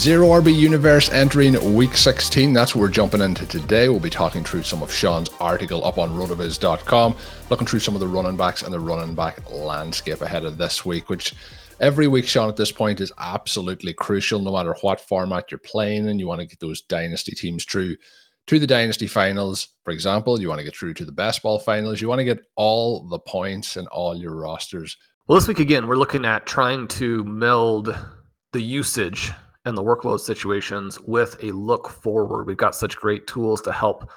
Zero RB Universe entering week 16. That's what we're jumping into today. We'll be talking through some of Shawn's article up on rotoviz.com, looking through some of the running backs and the running back landscape ahead of this week, which every week, Shawn, at this point is absolutely crucial, no matter what format you're playing and you want to get those dynasty teams through to the dynasty finals. For example, you want to get through to the best ball finals. You want to get all the points and all your rosters. Well, this week again, we're looking at trying to meld the usage and the workload situations with a look forward. We've got such great tools to help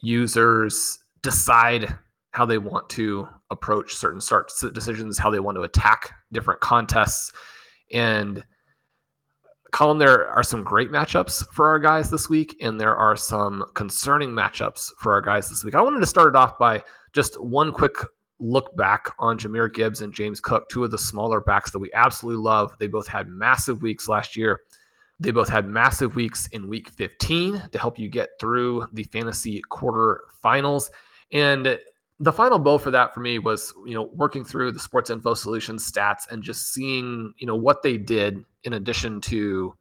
users decide how they want to approach certain start decisions, how they want to attack different contests. And Colm, there are some great matchups for our guys this week, and there are some concerning matchups for our guys this week. I wanted to start it off by just one quick look back on Jahmyr Gibbs and James Cook, two of the smaller backs that we absolutely love. They both had massive weeks last year. They both had massive weeks in week 15 to help you get through the fantasy quarter finals. And the final bow for that for me was, you know, working through the sports info solutions stats and just seeing, you know, what they did in addition to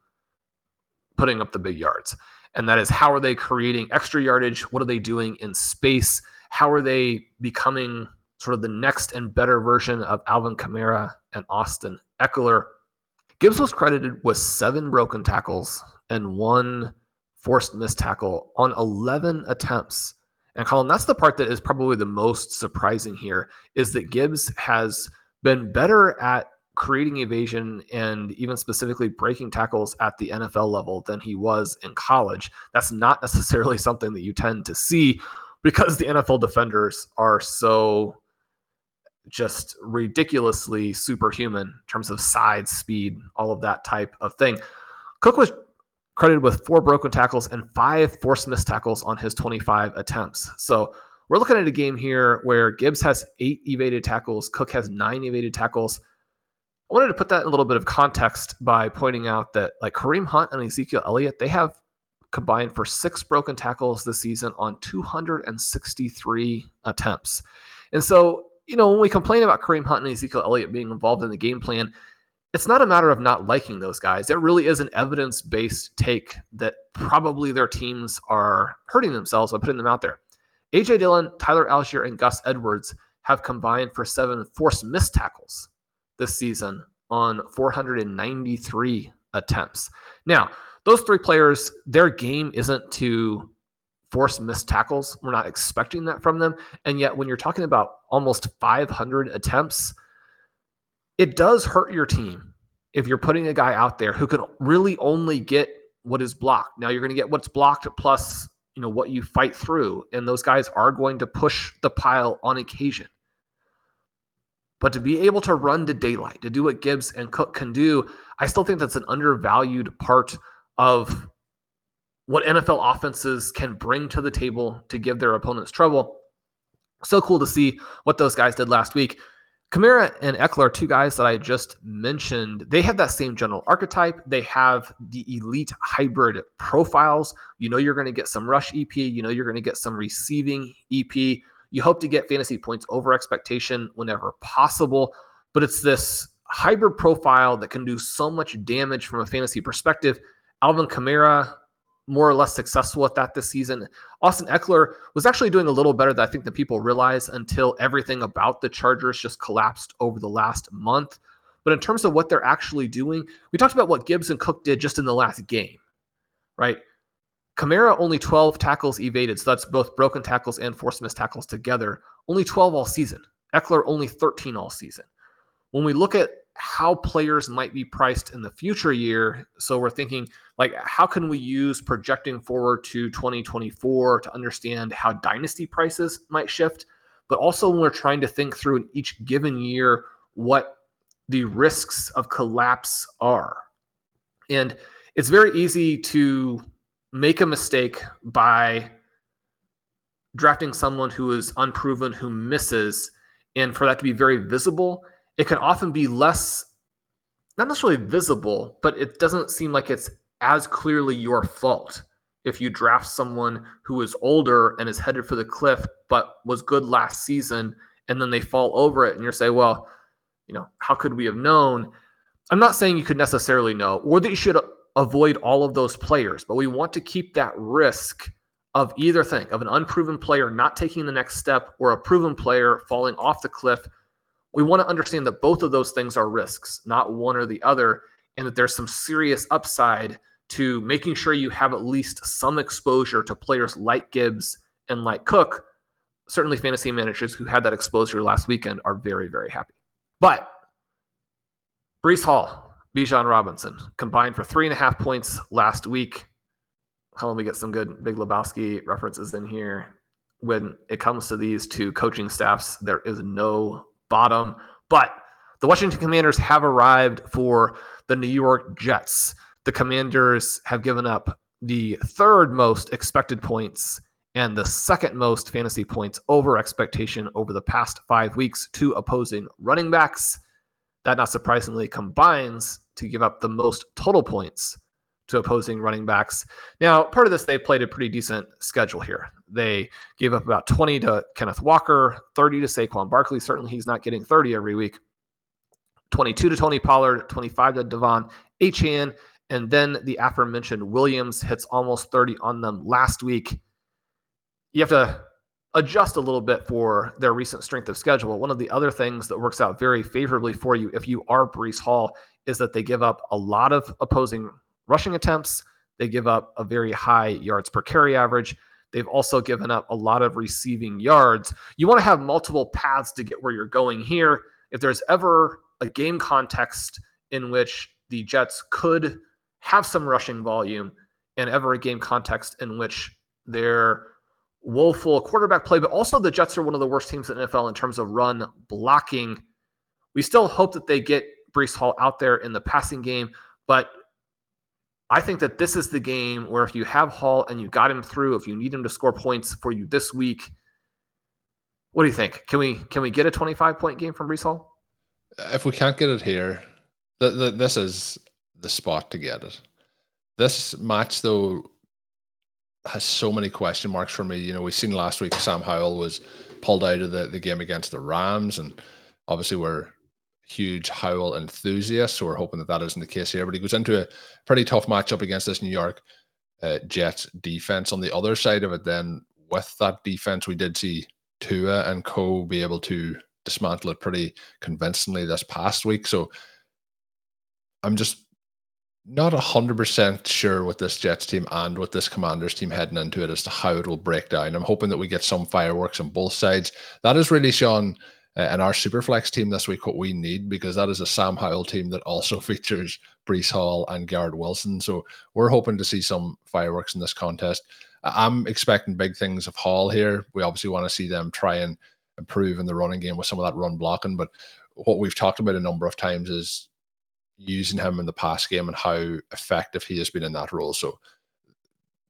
putting up the big yards. And that is how are they creating extra yardage? What are they doing in space? How are they becoming sort of the next and better version of Alvin Kamara and Austin Ekeler? Gibbs was credited with seven broken tackles and one forced missed tackle on 11 attempts. And Colm, that's the part that is probably the most surprising here is that Gibbs has been better at creating evasion and even specifically breaking tackles at the NFL level than he was in college. That's not necessarily something that you tend to see because the NFL defenders are so just ridiculously superhuman in terms of size, speed, all of that type of thing. Cook was credited with four broken tackles and five forced missed tackles on his 25 attempts. So we're looking at a game here where Gibbs has eight evaded tackles, Cook has nine evaded tackles. I wanted to put that in a little bit of context by pointing out that like Kareem Hunt and Ezekiel Elliott, they have combined for six broken tackles this season on 263 attempts. And so you know, when we complain about Kareem Hunt and Ezekiel Elliott being involved in the game plan, it's not a matter of not liking those guys. It really is an evidence based take that probably their teams are hurting themselves by putting them out there. AJ Dillon, Tyler Allgeier, and Gus Edwards have combined for seven forced missed tackles this season on 493 attempts. Now, those three players, their game isn't to force missed tackles. We're not expecting that from them. And yet, when you're talking about almost 500 attempts, it does hurt your team if you're putting a guy out there who can really only get what is blocked. Now, you're going to get what's blocked plus you know what you fight through and those guys are going to push the pile on occasion but to be able to run to daylight to do what gibbs and cook can do i still think that's an undervalued part of what NFL offenses can bring to the table to give their opponents trouble. So cool to see what those guys did last week. Kamara and Ekeler, two guys that I just mentioned. They have that same general archetype. They have the elite hybrid profiles. You know, you're going to get some rush EP. You know, you're going to get some receiving EP. You hope to get fantasy points over expectation whenever possible. But it's this hybrid profile that can do so much damage from a fantasy perspective. Alvin Kamara, more or less successful at that this season. Austin Ekeler was actually doing a little better than I think that people realize until everything about the Chargers just collapsed over the last month. But in terms of what they're actually doing, we talked about what Gibbs and Cook did just in the last game, right? Kamara only 12 tackles evaded, so that's both broken tackles and forced missed tackles together. Only 12 all season. Ekeler only 13 all season. When we look at how players might be priced in the future year. So we're thinking like how can we use projecting forward to 2024 to understand how dynasty prices might shift, but also when we're trying to think through in each given year what the risks of collapse are. And it's very easy to make a mistake by drafting someone who is unproven, who misses, and for that to be very visible it can often be less, not necessarily visible, but it doesn't seem like it's as clearly your fault if you draft someone who is older and is headed for the cliff, but was good last season, and then they fall over it, and you're saying, well, you know, how could we have known? I'm not saying you could necessarily know, or that you should avoid all of those players, but we want to keep that risk of either thing of an unproven player not taking the next step or a proven player falling off the cliff we want to understand that both of those things are risks, not one or the other, and that there's some serious upside to making sure you have at least some exposure to players like Gibbs and like Cook. Certainly, fantasy managers who had that exposure last weekend are very, very happy. But Breece Hall, Bijan Robinson combined for three and a half points last week. How we get some good Big Lebowski references in here. When it comes to these two coaching staffs, there is no bottom. But the Washington Commanders have arrived for the New York Jets. The Commanders have given up the third most expected points and the second most fantasy points over expectation over the past five weeks to opposing running backs. That, not surprisingly, combines to give up the most total points to opposing running backs. Now, part of this, they played a pretty decent schedule here. They gave up about 20 to Kenneth Walker, 30 to Saquon Barkley. Certainly, he's not getting 30 every week. 22 to Tony Pollard, 25 to De'Von Achane, and then the aforementioned Williams hits almost 30 on them last week. You have to adjust a little bit for their recent strength of schedule. One of the other things that works out very favorably for you if you are Breece Hall is that they give up a lot of opposing rushing attempts. They give up a very high yards per carry average. They've also given up a lot of receiving yards. You want to have multiple paths to get where you're going here. If there's ever a game context in which the Jets could have some rushing volume, and ever a game context in which they're woeful quarterback play, but also the Jets are one of the worst teams in the NFL in terms of run blocking. We still hope that they get Breece Hall out there in the passing game, but I think that this is the game where if you have Hall and you got him through, if you need him to score points for you this week, what do you think? Can we can we get a 25 point game from Breece Hall? If we can't get it here, th- th- this is the spot to get it. This match though has so many question marks for me. You know, we seen last week Sam Howell was pulled out of the, the game against the Rams, and obviously we're huge Howell enthusiast. So we're hoping that that isn't the case here. But he goes into a pretty tough matchup against this New York uh, Jets defense. On the other side of it, then with that defense, we did see Tua and Co be able to dismantle it pretty convincingly this past week. So I'm just not 100% sure with this Jets team and with this Commanders team heading into it as to how it will break down. I'm hoping that we get some fireworks on both sides. That is really, uh, Uh, and our Superflex team this week what we need because that is a Sam Howell team that also features Breece Hall and Garrett Wilson. So we're hoping to see some fireworks in this contest. I'm expecting big things of Hall here. We obviously want to see them try and improve in the running game with some of that run blocking. But what we've talked about a number of times is using him in the pass game and how effective he has been in that role. So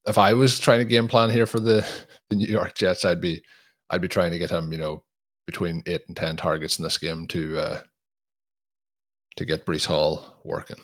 if I was trying to game plan here for the, the New York Jets, I'd be I'd be trying to get him, you know, between eight and ten targets in this game to uh, to get Breece Hall working.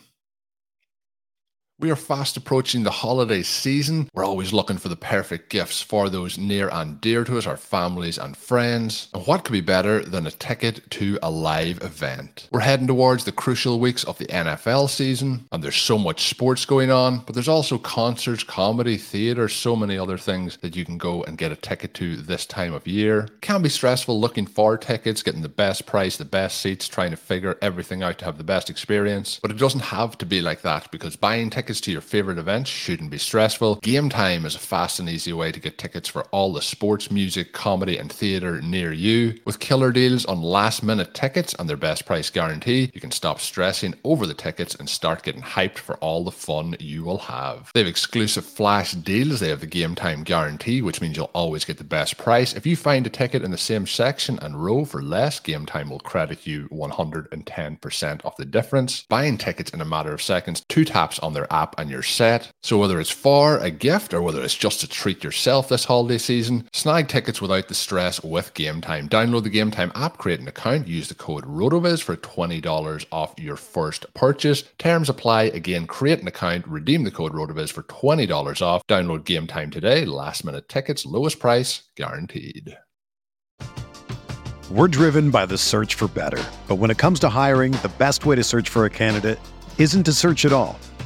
We are fast approaching the holiday season. We're always looking for the perfect gifts for those near and dear to us, our families and friends. And what could be better than a ticket to a live event? We're heading towards the crucial weeks of the NFL season, and there's so much sports going on, but there's also concerts, comedy, theatre, so many other things that you can go and get a ticket to this time of year. It can be stressful looking for tickets, getting the best price, the best seats, trying to figure everything out to have the best experience. But it doesn't have to be like that because buying tickets tickets to your favorite events shouldn't be stressful. Game Time is a fast and easy way to get tickets for all the sports, music, comedy, and theatre near you. With killer deals on last minute tickets and their best price guarantee, you can stop stressing over the tickets and start getting hyped for all the fun you will have. They have exclusive flash deals. They have the Game Time guarantee, which means you'll always get the best price. If you find a ticket in the same section and row for less, Game Time will credit you 110% of the difference. Buying tickets in a matter of seconds, two taps on their app and you're set. So whether it's for a gift or whether it's just to treat yourself this holiday season, snag tickets without the stress with Game Time. Download the Game Time app, create an account, use the code RotoViz for $20 off your first purchase. Terms apply. Again, create an account, redeem the code RotoViz for $20 off. Download Game Time today. Last minute tickets, lowest price guaranteed. We're driven by the search for better. But when it comes to hiring, the best way to search for a candidate isn't to search at all.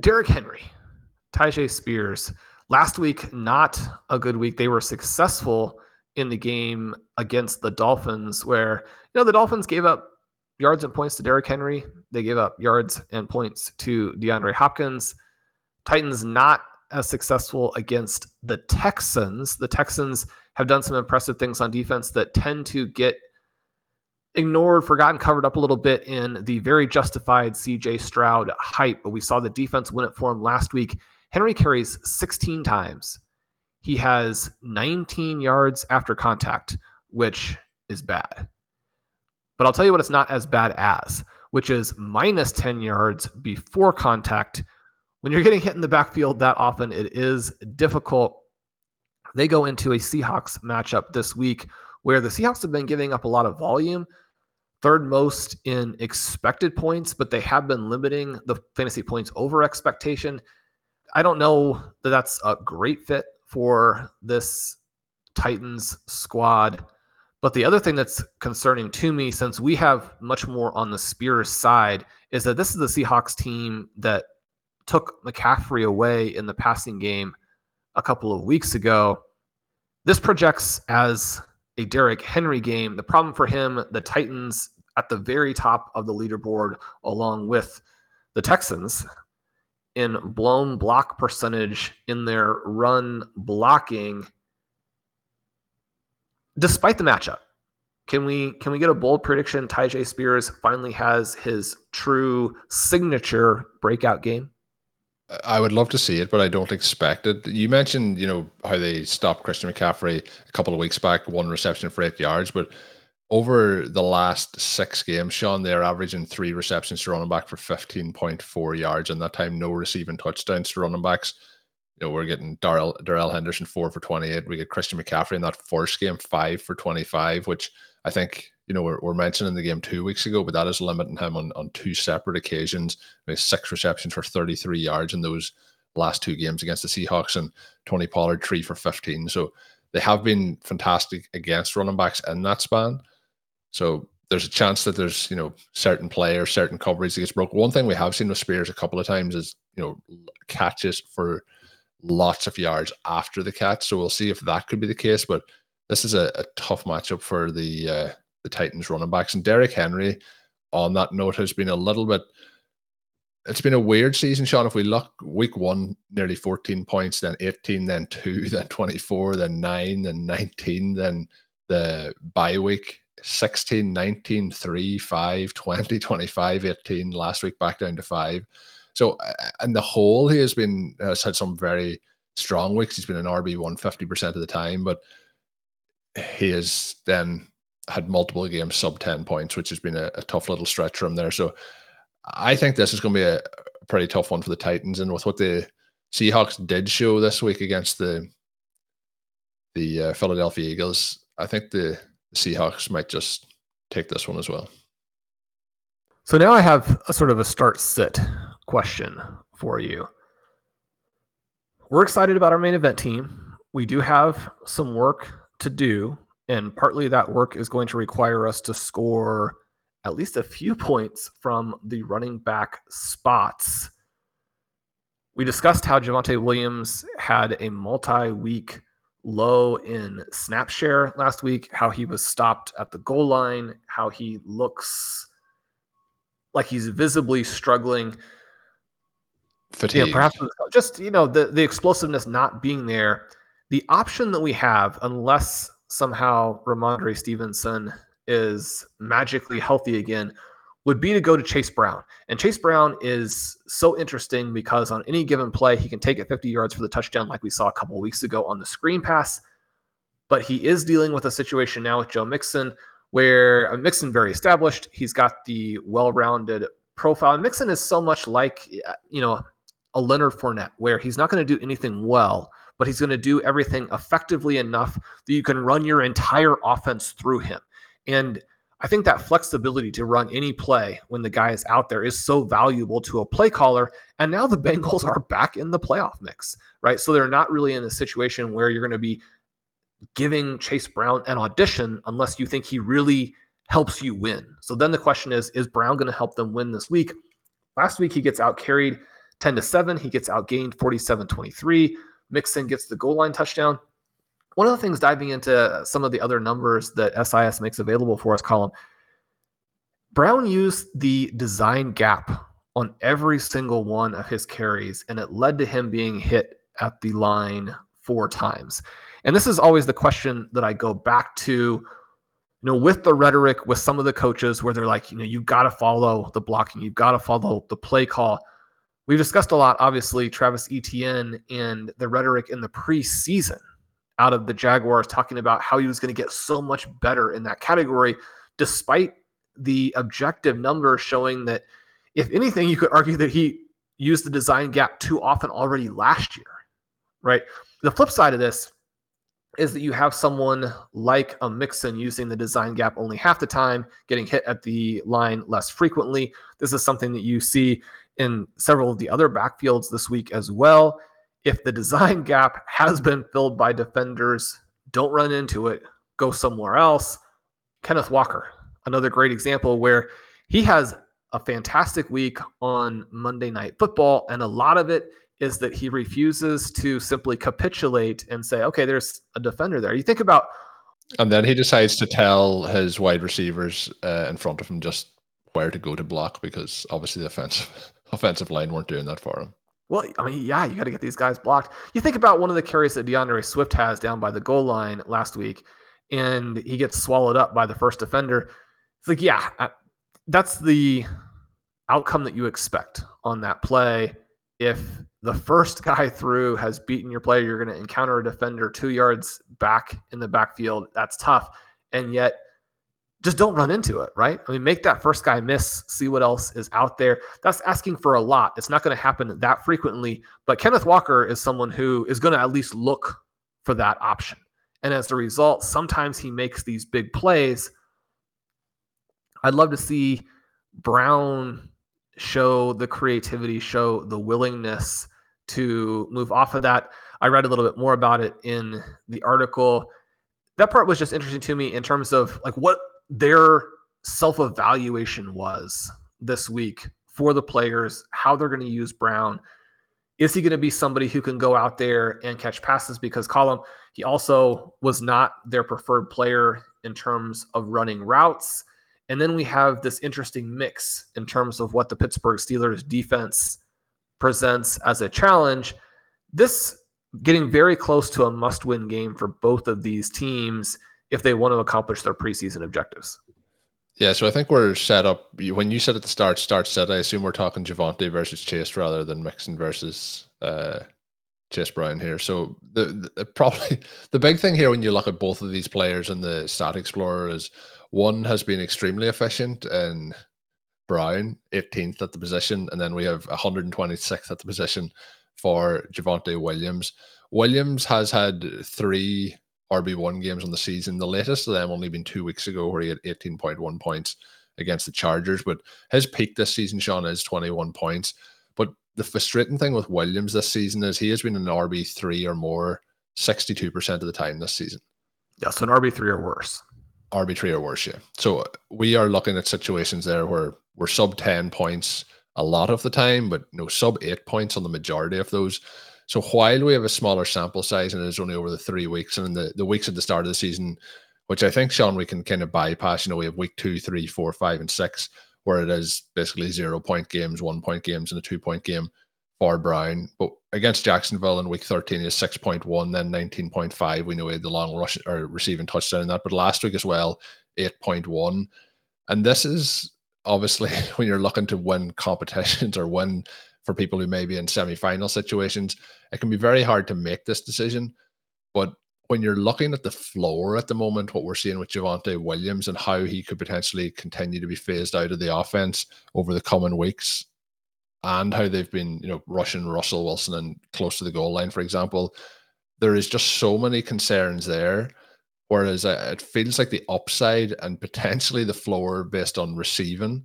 Derrick Henry, Tyjae Spears. Last week, not a good week. They were successful in the game against the Dolphins, where you know the Dolphins gave up yards and points to Derrick Henry. They gave up yards and points to DeAndre Hopkins. Titans not as successful against the Texans. The Texans have done some impressive things on defense that tend to get ignored, forgotten, covered up a little bit in the very justified CJ Stroud hype, but we saw the defense win it for him last week. Henry carries 16 times. He has 19 yards after contact, which is bad. But I'll tell you what it's not as bad as, which is minus 10 yards before contact. When you're getting hit in the backfield that often, it is difficult. They go into a Seahawks matchup this week where the Seahawks have been giving up a lot of volume, third most in expected points, but they have been limiting the fantasy points over expectation. I don't know that that's a great fit for this Titans squad. But the other thing that's concerning to me, since we have much more on the Spears side, is that this is the Seahawks team that took McCaffrey away in the passing game a couple of weeks ago. This projects as a Derrick Henry game. The problem for him, the Titans at the very top of the leaderboard, along with the Texans in blown block percentage in their run blocking, despite the matchup. Can we can we get a bold prediction? Tyjae Spears finally has his true signature breakout game. I would love to see it, but I don't expect it. You mentioned, you know, how they stopped Christian McCaffrey a couple of weeks back, one reception for eight yards, but over the last six games, Shawn, they're averaging three receptions to running back for 15.4 yards, and that time no receiving touchdowns to running backs. You know, we're getting Darrell Darrell Henderson four for 28. We get Christian McCaffrey in that first game, five for 25, which I think you know, we're, we're mentioning the game two weeks ago, but that is limiting him on, on two separate occasions. six receptions for 33 yards in those last two games against the Seahawks, and Tony Pollard three for 15. So they have been fantastic against running backs in that span. So there's a chance that there's you know certain players, certain coverage that gets broke. One thing we have seen with Spears a couple of times is you know catches for lots of yards after the catch. So we'll see if that could be the case. But this is a, a tough matchup for the uh, the Titans running backs. And Derrick Henry, on that note, has been a little bit. It's been a weird season, Shawn. If we look, week one, nearly 14 points, then 18, then two, then 24, then nine, then 19, then the bye week 16, 19, 3, 5, 20, 25, 18. Last week back down to five. So, uh, and the whole, he has been, has had some very strong weeks. He's been an RB one 50% of the time, but he is then had multiple games sub 10 points, which has been a, a tough little stretch from there. So I think this is going to be a, pretty tough one for the Titans. And with what the Seahawks did show this week against the the uh, Philadelphia Eagles, I think the Seahawks might just take this one as well. So now I have a sort of a start sit question for you. We're excited about our main event team. We do have some work to do and partly that work is going to require us to score at least a few points from the running back spots. We discussed how Javonte Williams had a multi week low in snap share last week, how he was stopped at the goal line, how he looks like he's visibly struggling. Fatigue. Yeah, perhaps just you know the the explosiveness not being there. The option that we have, unless somehow Rhamondre Stevenson is magically healthy again would be to go to Chase Brown. And Chase Brown is so interesting because on any given play, he can take it 50 yards for the touchdown, like we saw a couple weeks ago on the screen pass. But he is dealing with a situation now with Joe Mixon where uh, Mixon very established. He's got the well-rounded profile. Mixon is so much like, uh, you know, a Leonard Fournette, where he's not going to do anything well, but he's going to do everything effectively enough that you can run your entire offense through him. And I think that flexibility to run any play when the guy is out there is so valuable to a play caller. And now the Bengals are back in the playoff mix, right? So they're not really in a situation where you're going to be giving Chase Brown an audition unless you think he really helps you win. So then the question is Is Brown going to help them win this week? Last week, he gets out carried 10 to 7. He gets outgained 47 23. Mixon gets the goal line touchdown. One of the things diving into some of the other numbers that SIS makes available for us, Colm, Brown used the design gap on every single one of his carries, and it led to him being hit at the line four times. And this is always the question that I go back to, you know, with the rhetoric with some of the coaches where they're like, you know, you've got to follow the blocking, you've got to follow the play call. We've discussed a lot, obviously, Travis Etienne and the rhetoric in the preseason out of the Jaguars talking about how he was going to get so much better in that category, despite the objective numbers showing that, if anything, you could argue that he used the design gap too often already last year, right? The flip side of this is that you have someone like a Mixon using the design gap only half the time, getting hit at the line less frequently. This is something that you see in several of the other backfields this week as well. If the design gap has been filled by defenders, don't run into it, go somewhere else. Kenneth Walker, another great example where he has a fantastic week on Monday Night Football, and a lot of it is that he refuses to simply capitulate and say, okay, there's a defender there. You think about. And then he decides to tell his wide receivers uh, in front of him just where to go to block because obviously the offensive offensive line weren't doing that for him. Well, I mean, yeah, you got to get these guys blocked. You think about one of the carries that D'Andre Swift has down by the goal line last week, and he gets swallowed up by the first defender. It's like, yeah, that's the outcome that you expect on that play if the first guy through has beaten your player. You're going to encounter a defender two yards back in the backfield. That's tough. And yet, just don't run into it, right? I mean, make that first guy miss, see what else is out there. That's asking for a lot. It's not going to happen that frequently, but Kenneth Walker is someone who is going to at least look for that option. And as a result, sometimes he makes these big plays. I'd love to see Brown show the creativity, show the willingness to move off of that. I read a little bit more about it in the article. That part was just interesting to me in terms of like what their self evaluation was this week for the players, how they're going to use Brown. Is he going to be somebody who can go out there and catch passes? Because Colm, he also was not their preferred player in terms of running routes. And then we have this interesting mix in terms of what the Pittsburgh Steelers defense presents as a challenge. This getting very close to a must win game for both of these teams if they want to accomplish their preseason objectives. Yeah, so I think we're set up. When you said at the start, start set, I assume we're talking Javonte versus Chase rather than Mixon versus uh, Chase Brown here. So the, the probably the big thing here when you look at both of these players in the Stat Explorer is one has been extremely efficient and Brown 18th at the position, and then we have 126th at the position for Javonte Williams. Williams has had three RB1 games on the season. The latest of them only been two weeks ago, where he had 18.1 points against the Chargers. But his peak this season, Shawn, is 21 points. But the frustrating thing with Williams this season is he has been an RB3 or more 62% of the time this season. Yeah, so an RB3 or worse. RB3 or worse, yeah. So we are looking at situations there where we're sub 10 points a lot of the time, but no sub eight points on the majority of those. So while we have a smaller sample size and it's only over the three weeks and the, the weeks at the start of the season, which I think, Shawn, we can kind of bypass, you know, we have week two, three, four, five, and six, where it is basically zero point games, one point games, and a two point game for Brown. But against Jacksonville in week 13 is 6.1, then 19.5. We know he had the long rush or receiving touchdown in that. But last week as well, 8.1. And this is obviously when you're looking to win competitions or win for people who may be in semi-final situations, it can be very hard to make this decision. But when you're looking at the floor at the moment, what we're seeing with Javonte Williams and how he could potentially continue to be phased out of the offense over the coming weeks, and how they've been, you know, rushing Russell Wilson and close to the goal line, for example, there is just so many concerns there. Whereas uh, it feels like the upside and potentially the floor based on receiving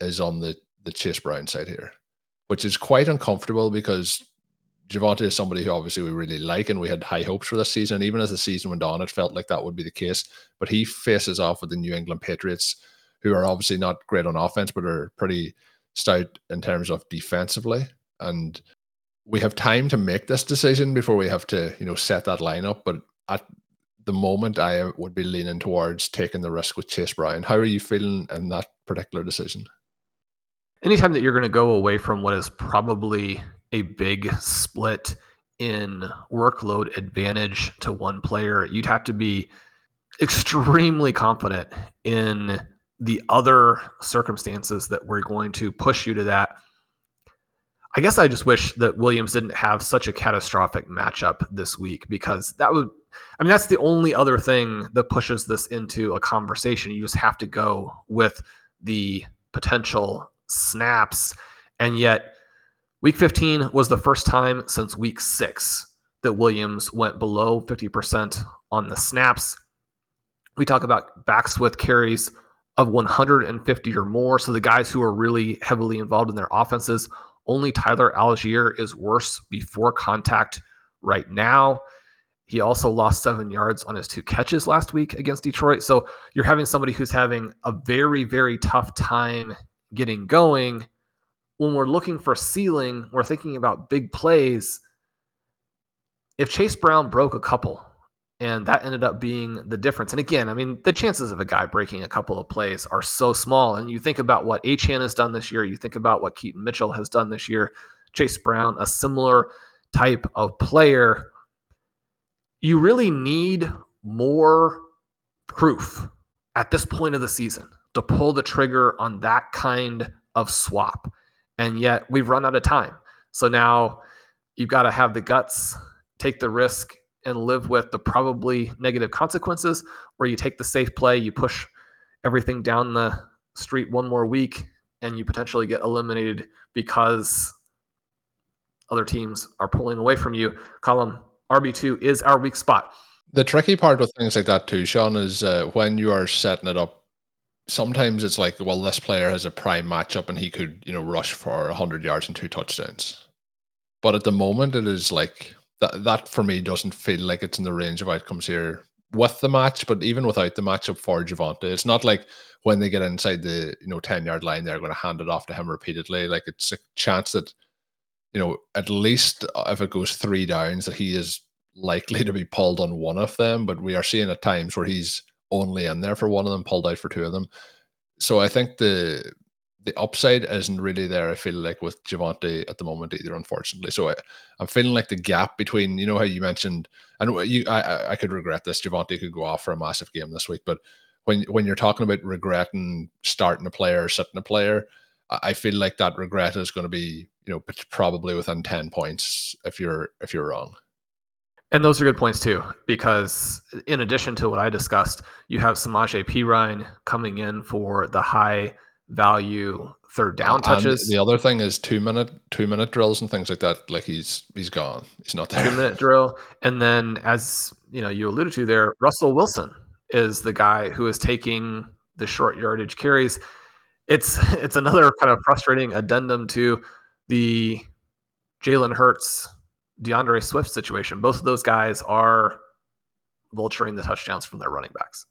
is on the the Chase Brown side here which is quite uncomfortable because Javonte is somebody who obviously we really like and we had high hopes for this season. And Even as the season went on, it felt like that would be the case. But he faces off with the New England Patriots, who are obviously not great on offense, but are pretty stout in terms of defensively. And we have time to make this decision before we have to, you know, set that lineup. But at the moment, I would be leaning towards taking the risk with Chase Brown. How are you feeling in that particular decision? Anytime that you're going to go away from what is probably a big split in workload advantage to one player, you'd have to be extremely confident in the other circumstances that we're going to push you to that. I guess I just wish that Williams didn't have such a catastrophic matchup this week because that would, I mean, that's the only other thing that pushes this into a conversation. You just have to go with the potential snaps. And yet, week 15 was the first time since week six that Williams went below 50% on the snaps. We talk about backs with carries of 150 or more. So the guys who are really heavily involved in their offenses, only Tyler Allgeier is worse before contact right now. He also lost seven yards on his two catches last week against Detroit. So you're having somebody who's having a very, very tough time getting going, when we're looking for ceiling, we're thinking about big plays. If Chase Brown broke a couple and that ended up being the difference. And again, I mean, the chances of a guy breaking a couple of plays are so small. And you think about what Achane has done this year, you think about what Keaton Mitchell has done this year, Chase Brown, a similar type of player. You really need more proof at this point of the season to pull the trigger on that kind of swap. And yet we've run out of time. So now you've got to have the guts, take the risk, and live with the probably negative consequences, or you take the safe play, you push everything down the street one more week, and you potentially get eliminated because other teams are pulling away from you. Colm RB2 is our weak spot. The tricky part with things like that too, Shawn, is uh, when you are setting it up. Sometimes it's like, well, this player has a prime matchup and he could, you know, rush for 100 yards and two touchdowns. But at the moment, it is like that. That for me doesn't feel like it's in the range of outcomes here with the match, but even without the matchup for Javonte, it's not like when they get inside the you know 10 yard line, they're going to hand it off to him repeatedly. Like it's a chance that you know, at least if it goes three downs, that he is likely to be pulled on one of them. But we are seeing at times where he's only in there for one of them, pulled out for two of them. So I think the the upside isn't really there. I feel like with Javonte at the moment either, unfortunately. So I, am feeling like the gap between you know how you mentioned, and you I I could regret this. Javonte could go off for a massive game this week, but when when you're talking about regretting starting a player sitting a player, I feel like that regret is going to be you know probably within 10 points if you're if you're wrong and those are good points too because in addition to what i discussed you have Samaje Perine coming in for the high value third down touches and the other thing is two minute two minute drills and things like that like he's he's gone. He's not there. Two minute drill. And then as you know you alluded to there russell wilson is the guy who is taking the short yardage carries. It's it's another kind of frustrating addendum to the Jalen Hurts, D'Andre Swift situation. Both of those guys are vulturing the touchdowns from their running backs.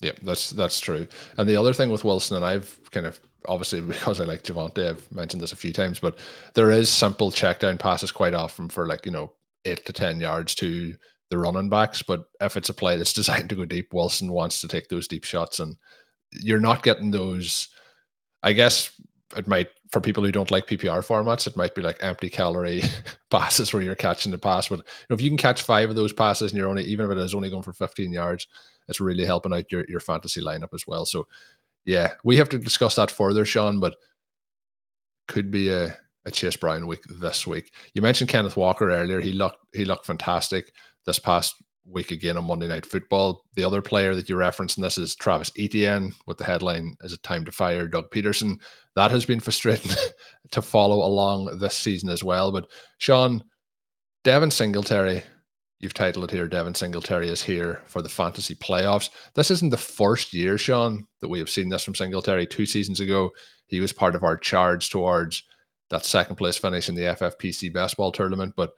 Yeah, that's that's true. And the other thing with Wilson, and I've kind of obviously because I like Javonte, I've mentioned this a few times, but there is simple check down passes quite often for like, you know, eight to ten yards to the running backs. But if it's a play that's designed to go deep, Wilson wants to take those deep shots and you're not getting those I guess it might for people who don't like PPR formats, it might be like empty calorie passes where you're catching the pass. But you know, if you can catch five of those passes and you're only even if it is only going for 15 yards, it's really helping out your, your fantasy lineup as well. So yeah, we have to discuss that further, Shawn, but could be a, a Chase Brown week this week. You mentioned Kenneth Walker earlier. He looked he looked fantastic this past week again on Monday Night Football. The other player that you referenced in this is Travis Etienne with the headline Is it time to fire Doug Pederson? That has been frustrating to follow along this season as well. But Shawn, Devin Singletary, you've titled it here Devin Singletary is here for the fantasy playoffs. This isn't the first year, Shawn, that we have seen this from Singletary. Two seasons ago, he was part of our charge towards that second place finish in the FFPC best ball tournament. But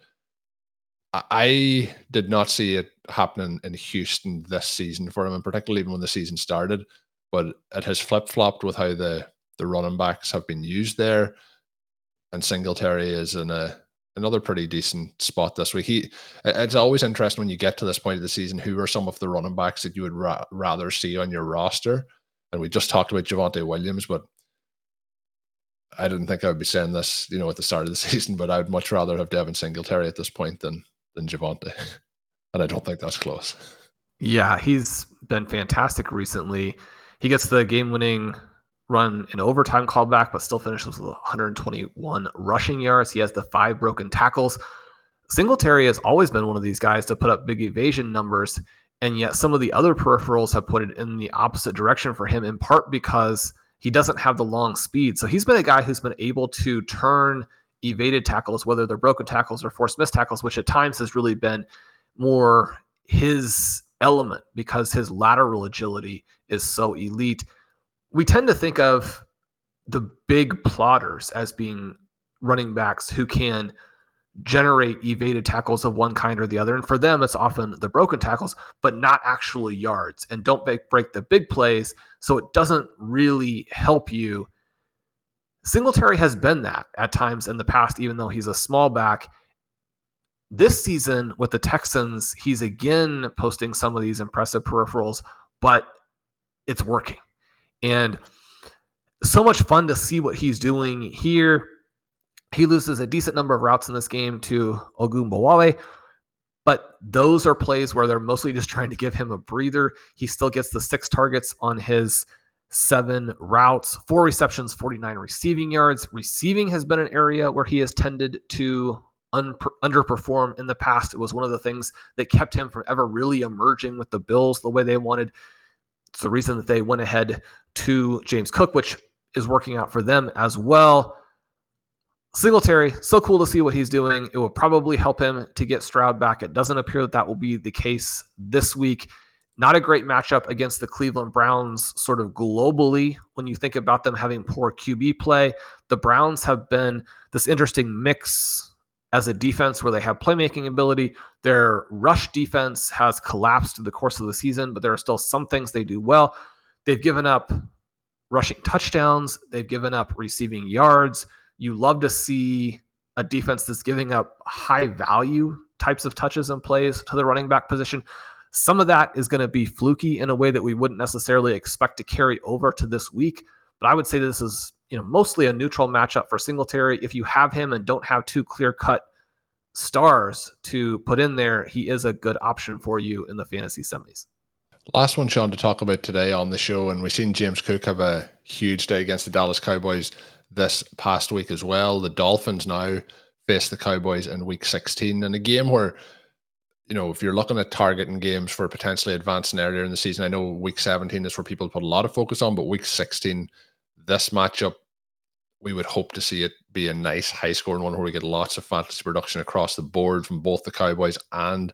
I did not see it happening in Houston this season for him, and particularly even when the season started. But it has flip flopped with how the the running backs have been used there, and Singletary is in a another pretty decent spot this week. He it's always interesting when you get to this point of the season. Who are some of the running backs that you would ra- rather see on your roster? And we just talked about Javonte Williams, but I didn't think I would be saying this, you know, at the start of the season. But I would much rather have Devin Singletary at this point than than Javonte. And I don't think that's close. Yeah, he's been fantastic recently. He gets the game winning run in overtime callback, but still finishes with 121 rushing yards. He has the five broken tackles. Singletary has always been one of these guys to put up big evasion numbers, and yet some of the other peripherals have put it in the opposite direction for him, in part because he doesn't have the long speed. So he's been a guy who's been able to turn evaded tackles, whether they're broken tackles or forced missed tackles, which at times has really been more his element because his lateral agility is so elite. We tend to think of the big plotters as being running backs who can generate evaded tackles of one kind or the other. And for them, it's often the broken tackles, but not actually yards and don't break the big plays. So it doesn't really help you Singletary has been that at times in the past, even though he's a small back. This season with the Texans, he's again posting some of these impressive peripherals, but it's working. And so much fun to see what he's doing here. He loses a decent number of routes in this game to Ogunbowale, but those are plays where they're mostly just trying to give him a breather. He still gets the six targets on his seven routes, four receptions, 49 receiving yards. Receiving has been an area where he has tended to un- underperform in the past. It was one of the things that kept him from ever really emerging with the Bills the way they wanted. It's the reason that they went ahead to James Cook, which is working out for them as well. Singletary, so cool to see what he's doing. It will probably help him to get Stroud back. It doesn't appear that that will be the case this week. Not a great matchup against the Cleveland Browns, sort of globally, when you think about them having poor QB play. The Browns have been this interesting mix as a defense where they have playmaking ability. Their rush defense has collapsed through the course of the season, but there are still some things they do well. They've given up rushing touchdowns, they've given up receiving yards. You love to see a defense that's giving up high value types of touches and plays to the running back position. Some of that is going to be fluky in a way that we wouldn't necessarily expect to carry over to this week. But I would say this is, you know, mostly a neutral matchup for Singletary. If you have him and don't have two clear cut stars to put in there, he is a good option for you in the fantasy semis. Last one, Shawn, to talk about today on the show, and we've seen James Cook have a huge day against the Dallas Cowboys this past week as well. The Dolphins now face the Cowboys in week 16 in a game where, you know, if you're looking at targeting games for potentially advancing earlier in the season, I know week 17 is where people put a lot of focus on, but week 16, this matchup, we would hope to see it be a nice high scoring one where we get lots of fantasy production across the board from both the Cowboys and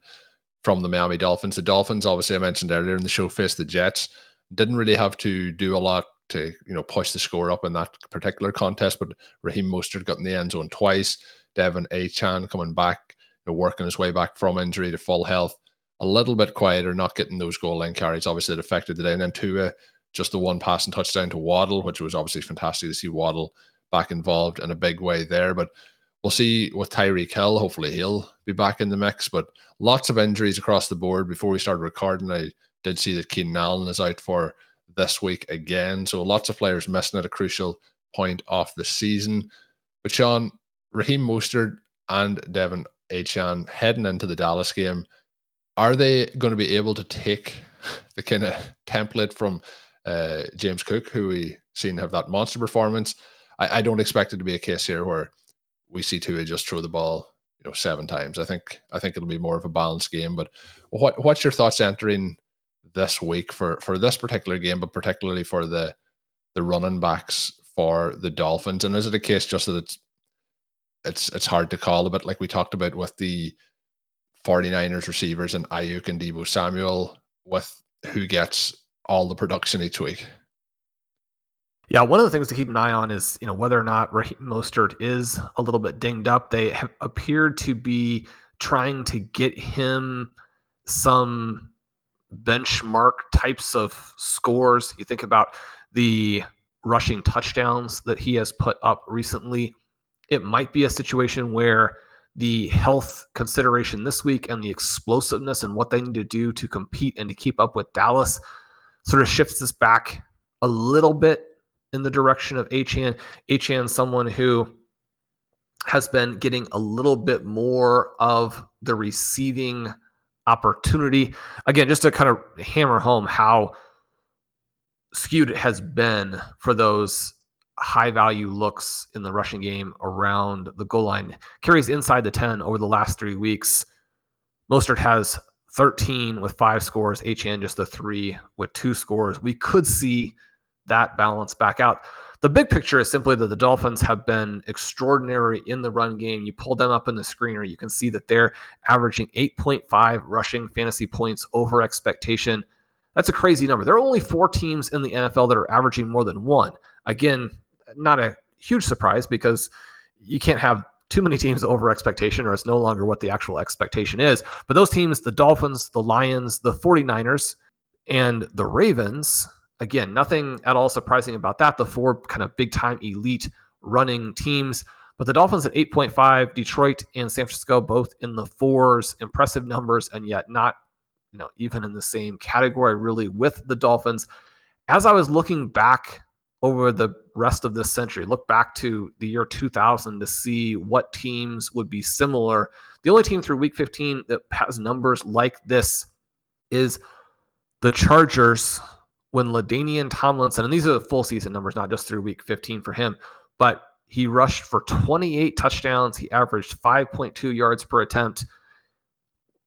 from the Miami Dolphins. The Dolphins, obviously, I mentioned earlier in the show, faced the Jets. Didn't really have to do a lot to you know push the score up in that particular contest. But Raheem Mostert got in the end zone twice. De'Von Achane coming back, working his way back from injury to full health. A little bit quieter, not getting those goal line carries. Obviously, it affected the day. And then Tua, just the one passing touchdown to Waddle, which was obviously fantastic to see Waddle back involved in a big way there. But we'll see with Tyreek Hill. Hopefully, he'll be back in the mix. But lots of injuries across the board. Before we started recording, I did see that Keenan Allen is out for this week again. So lots of players missing at a crucial point off the season. But Shawn, Raheem Mostert and De'Von Achane heading into the Dallas game, are they going to be able to take the kind of template from uh, James Cook, who we seen have that monster performance? I, I, don't expect it to be a case here where we see Tua just throw the ball, you know, seven times. I think I think it'll be more of a balanced game. But what what's your thoughts entering this week for for this particular game, but particularly for the the running backs for the Dolphins? And is it a case just that it's it's it's hard to call a bit like we talked about with the 49ers receivers and Aiyuk and Deebo Samuel with who gets all the production each week? Yeah, one of the things to keep an eye on is you know whether or not Raheem Mostert is a little bit dinged up. They have appeared to be trying to get him some benchmark types of scores. You think about the rushing touchdowns that he has put up recently. It might be a situation where the health consideration this week and the explosiveness and what they need to do to compete and to keep up with Dallas sort of shifts this back a little bit in the direction of Achane. Achane, someone who has been getting a little bit more of the receiving opportunity. Again, just to kind of hammer home how skewed it has been for those high value looks in the rushing game around the goal line. Carries inside the 10 over the last three weeks. Mostert has 13 with five scores, Achane just the three with two scores. We could see that balance back out. The big picture is simply that the Dolphins have been extraordinary in the run game. You pull them up in the screener, you can see that they're averaging 8.5 rushing fantasy points over expectation. That's a crazy number. There are only four teams in the NFL that are averaging more than one. Again, not a huge surprise because you can't have too many teams over expectation or it's no longer what the actual expectation is. But those teams, the Dolphins, the Lions, the 49ers, and the Ravens, Again, nothing at all surprising about that. The four kind of big time elite running teams. But the Dolphins at 8.5, Detroit and San Francisco both in the fours, impressive numbers, and yet not, you know, even in the same category really with the Dolphins. As I was looking back over the rest of this century, look back to the year 2000 to see what teams would be similar. The only team through week 15 that has numbers like this is the Chargers when LaDainian Tomlinson, and these are the full season numbers, not just through week 15 for him, but He rushed for 28 touchdowns. He averaged 5.2 yards per attempt.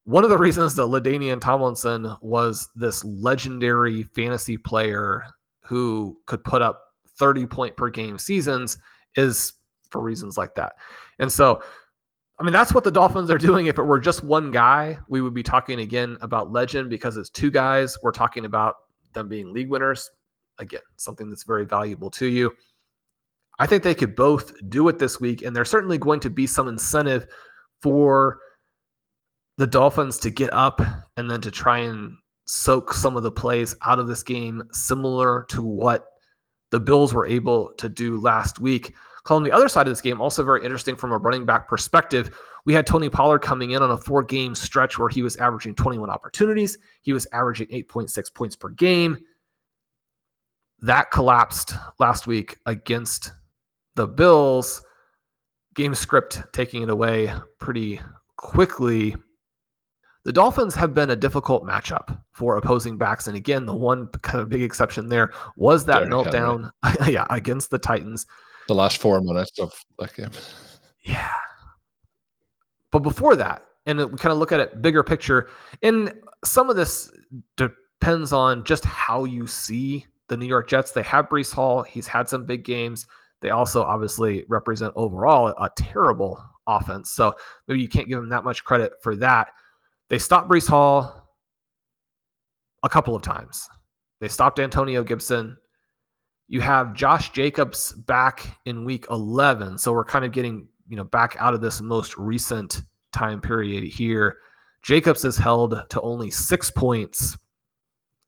One of the reasons that LaDainian Tomlinson was this legendary fantasy player who could put up 30 point per game seasons is for reasons like that. And so, I mean, that's what the Dolphins are doing. If it were just one guy, we would be talking again about legend because it's two guys. We're talking about them being league winners. Again, something that's very valuable to you. I think they could both do it this week, and there's certainly going to be some incentive for the Dolphins to get up and then to try and soak some of the plays out of this game, similar to what the Bills were able to do last week. On the other side of this game, also very interesting from a running back perspective. We had Tony Pollard coming in on a four game stretch where he was averaging 21 opportunities. He was averaging 8.6 points per game. That collapsed last week against the Bills. Game script taking it away pretty quickly. The Dolphins have been a difficult matchup for opposing backs. And again, the one kind of big exception there was that Derrick meltdown yeah, against the Titans. The last four minutes of that game. Yeah. But before that, and we kind of look at it bigger picture, and some of this depends on just how you see the New York Jets. They have Breece Hall. He's had some big games. They also obviously represent overall a terrible offense. So maybe you can't give them that much credit for that. They stopped Breece Hall a couple of times. They stopped Antonio Gibson. You have Josh Jacobs back in week 11. So we're kind of getting, you know, back out of this most recent time period here. Jacobs is held to only six points.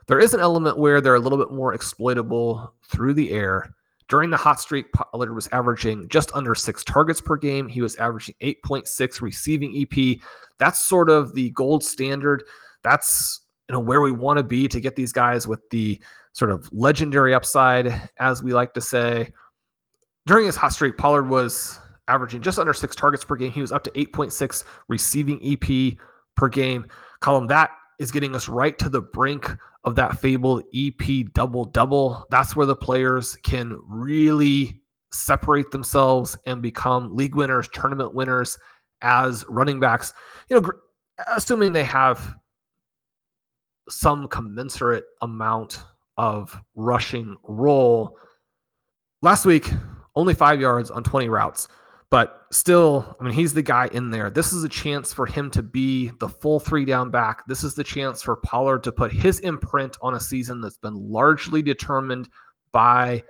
There is an element where they're a little bit more exploitable through the air. During the hot streak, Pollard was averaging just under six targets per game. He was averaging 8.6 receiving EP. That's sort of the gold standard. That's you know where we want to be to get these guys with the sort of legendary upside, as we like to say. During his hot streak, Pollard was averaging just under six targets per game. He was up to 8.6 receiving EP per game. Colm that is getting us right to the brink of that fabled EP double double. That's where the players can really separate themselves and become league winners, tournament winners as running backs. You know, assuming they have some commensurate amount of rushing role. Last week, only five yards on 20 routes. But still, I mean, he's the guy in there. This is a chance for him to be the full three down back. This is the chance for Pollard to put his imprint on a season that's been largely determined by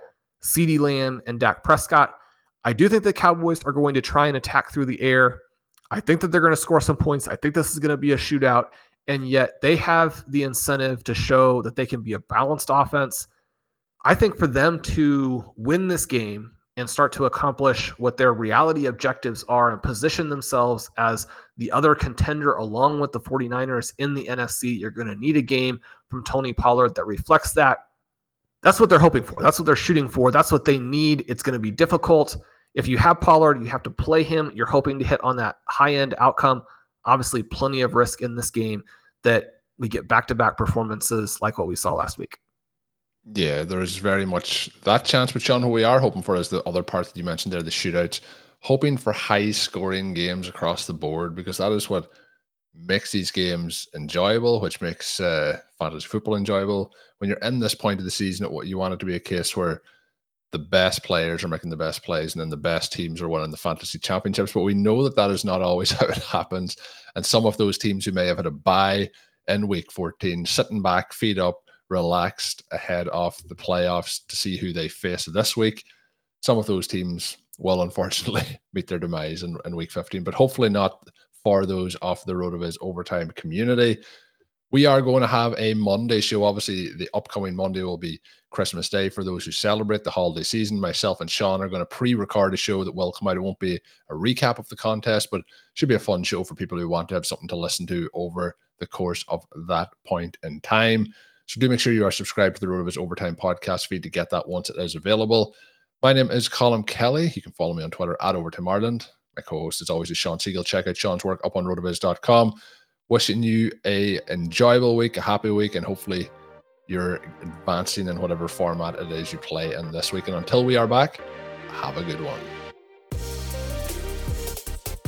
CeeDee Lamb and Dak Prescott. I do think the Cowboys are going to try and attack through the air. I think that they're going to score some points. I think this is going to be a shootout. And yet they have the incentive to show that they can be a balanced offense. I think for them to win this game, and start to accomplish what their reality objectives are and position themselves as the other contender along with the 49ers in the NFC. You're going to need a game from Tony Pollard that reflects that. That's what they're hoping for. That's what they're shooting for. That's what they need. It's going to be difficult. If you have Pollard, you have to play him. You're hoping to hit on that high end outcome. Obviously, plenty of risk in this game that we get back to back performances like what we saw last week. Yeah, there is very much that chance. But Shawn, what we are hoping for is the other part that you mentioned there, the shootouts. Hoping for high scoring games across the board because that is what makes these games enjoyable, which makes uh, fantasy football enjoyable. When you're in this point of the season, what you want it to be a case where the best players are making the best plays and then the best teams are winning the fantasy championships. But we know that that is not always how it happens. And some of those teams who may have had a bye in week 14, sitting back, feet up, relaxed ahead of the playoffs to see who they face this week. Some of those teams will unfortunately meet their demise in, in week 15, but hopefully not for those off the RotoViz overtime community. We are going to have a Monday show. Obviously, the upcoming Monday will be Christmas Day for those who celebrate the holiday season. Myself and Shawn are going to pre record a show that will come out. It won't be a recap of the contest, but should be a fun show for people who want to have something to listen to over the course of that point in time. So do make sure you are subscribed to the RotoViz Overtime podcast feed to get that once it is available. My name is Colm Kelly. You can follow me on Twitter at Overtime Ireland. My co-host is always is Shawn Siegele. Check out Shawn's work up on rotoviz.com. Wishing you a enjoyable week, a happy week, and hopefully you're advancing in whatever format it is you play in this week. And until we are back, have a good one.